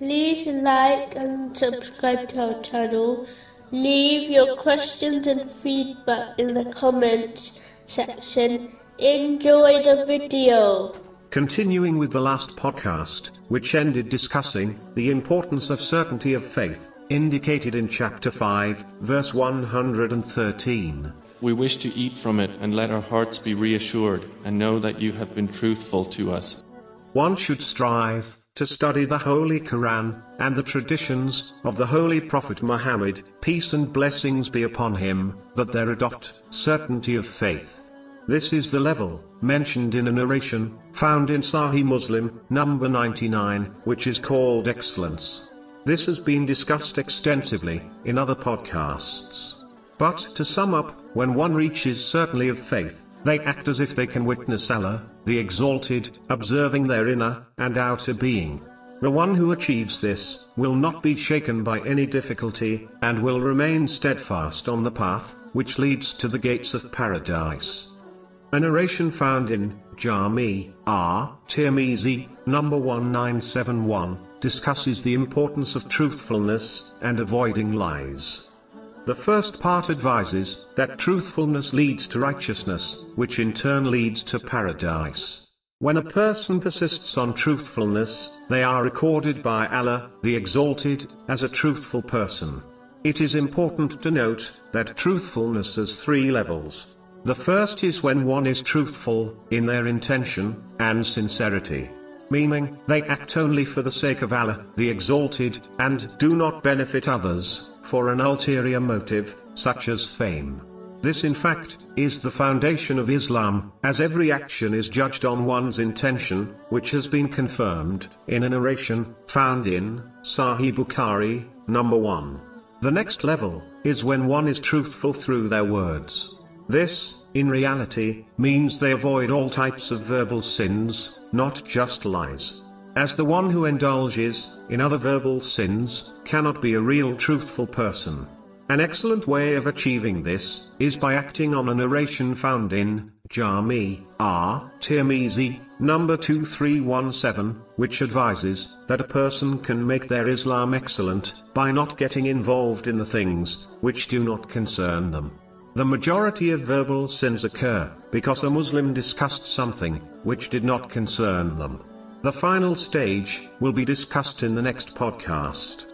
like and subscribe to our channel. Leave your questions and feedback in the comments section. Enjoy the video. Continuing with the last podcast, which ended discussing the importance of certainty of faith, indicated in chapter 5, verse 113. We wish to eat from it and let our hearts be reassured and know that you have been truthful to us. One should strive to study the Holy Quran and the traditions of the Holy Prophet Muhammad, peace and blessings be upon him, that there adopt certainty of faith. This is the level mentioned in a narration found in Sahih Muslim, number 99, which is called excellence. This has been discussed extensively in other podcasts. But to sum up, when one reaches certainty of faith, they act as if they can witness Allah, the Exalted, observing their inner and outer being. The one who achieves this will not be shaken by any difficulty and will remain steadfast on the path which leads to the gates of paradise. A narration found in Jami R. Tirmizi, number 1971, discusses the importance of truthfulness and avoiding lies. The first part advises that truthfulness leads to righteousness, which in turn leads to paradise. When a person persists on truthfulness, they are recorded by Allah, the Exalted, as a truthful person. It is important to note that truthfulness has three levels. The first is when one is truthful in their intention and sincerity. Meaning, they act only for the sake of Allah, the Exalted, and do not benefit others, for an ulterior motive, such as fame. This in fact, is the foundation of Islam, as every action is judged on one's intention, which has been confirmed, in a narration, found in, Sahih Bukhari, number 1. The next level, is when one is truthful through their words. This, in reality, means they avoid all types of verbal sins, not just lies. As the one who indulges in other verbal sins cannot be a real truthful person. An excellent way of achieving this is by acting on a narration found in Jami at-Tirmizi, number 2317, which advises that a person can make their Islam excellent by not getting involved in the things which do not concern them. The majority of verbal sins occur because a Muslim discussed something which did not concern them. The final stage will be discussed in the next podcast.